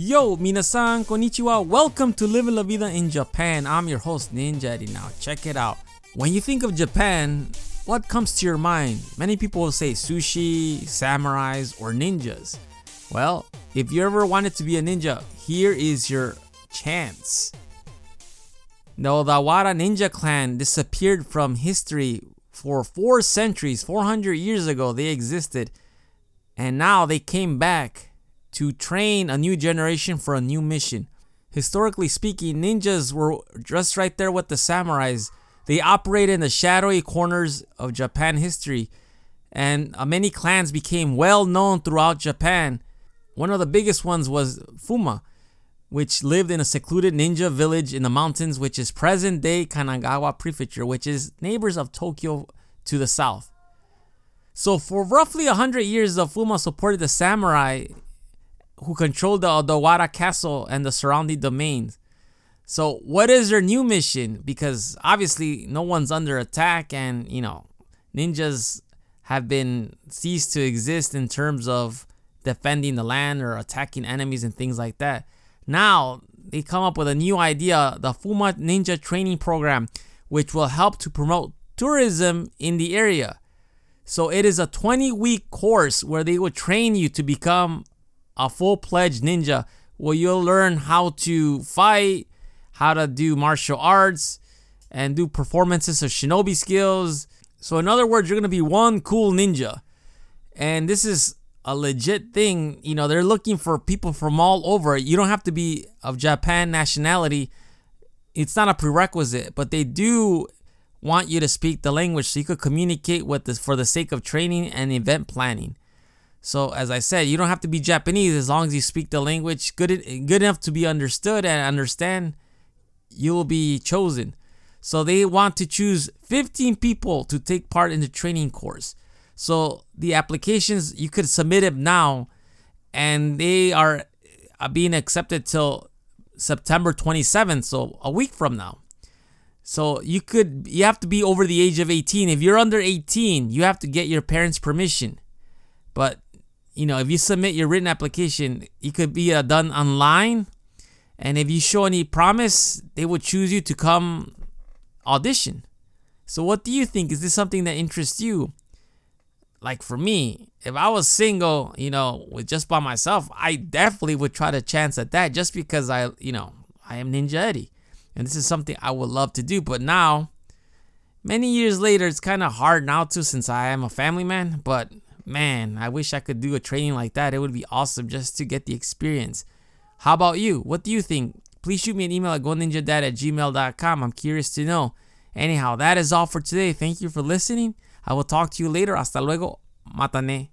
Yo, minasan, konnichiwa. Welcome to Living La Vida in Japan. I'm your host, Ninja Eddie. Now, check it out. When you think of Japan, what comes to your mind? Many people will say sushi, samurais, or ninjas. Well, if you ever wanted to be a ninja, here is your chance. The Odawara ninja clan disappeared from history for four centuries, 400 years ago, they existed. And now they came back to train a new generation for a new mission. Historically speaking, ninjas were just right there with the samurais. They operated in the shadowy corners of Japan history, and uh, many clans became well known throughout Japan. One of the biggest ones was Fuma, which lived in a secluded ninja village in the mountains, which is present day Kanagawa Prefecture, which is neighbors of Tokyo to the south. So, for roughly 100 years, the Fuma supported the samurai who controlled the Odawara castle and the surrounding domains. So, what is their new mission? Because obviously, no one's under attack, and you know, ninjas have been ceased to exist in terms of defending the land or attacking enemies and things like that. Now, they come up with a new idea the Fuma Ninja Training Program, which will help to promote tourism in the area. So, it is a 20 week course where they will train you to become a full-fledged ninja where you'll learn how to fight, how to do martial arts, and do performances of shinobi skills. So in other words, you're gonna be one cool ninja. And this is a legit thing. You know, they're looking for people from all over. You don't have to be of Japan nationality. It's not a prerequisite, but they do want you to speak the language so you could communicate with this for the sake of training and event planning. So as I said, you don't have to be Japanese as long as you speak the language good good enough to be understood and understand. You will be chosen. So they want to choose 15 people to take part in the training course. So the applications you could submit it now, and they are uh, being accepted till September 27th, so a week from now. So you could you have to be over the age of 18. If you're under 18, you have to get your parents' permission. But you know, if you submit your written application, it could be uh, done online. And if you show any promise, they will choose you to come audition. So, what do you think? Is this something that interests you? Like for me, if I was single, you know, with just by myself, I definitely would try to chance at that just because I, you know, I am Ninja Eddie. And this is something I would love to do. But now, many years later, it's kind of hard now too since I am a family man. But man, I wish I could do a training like that. It would be awesome just to get the experience. How about you? What do you think? Please shoot me an email at goninjadad at gmail.com. I'm curious to know. Anyhow, that is all for today. Thank you for listening. I will talk to you later. Hasta luego. Matane.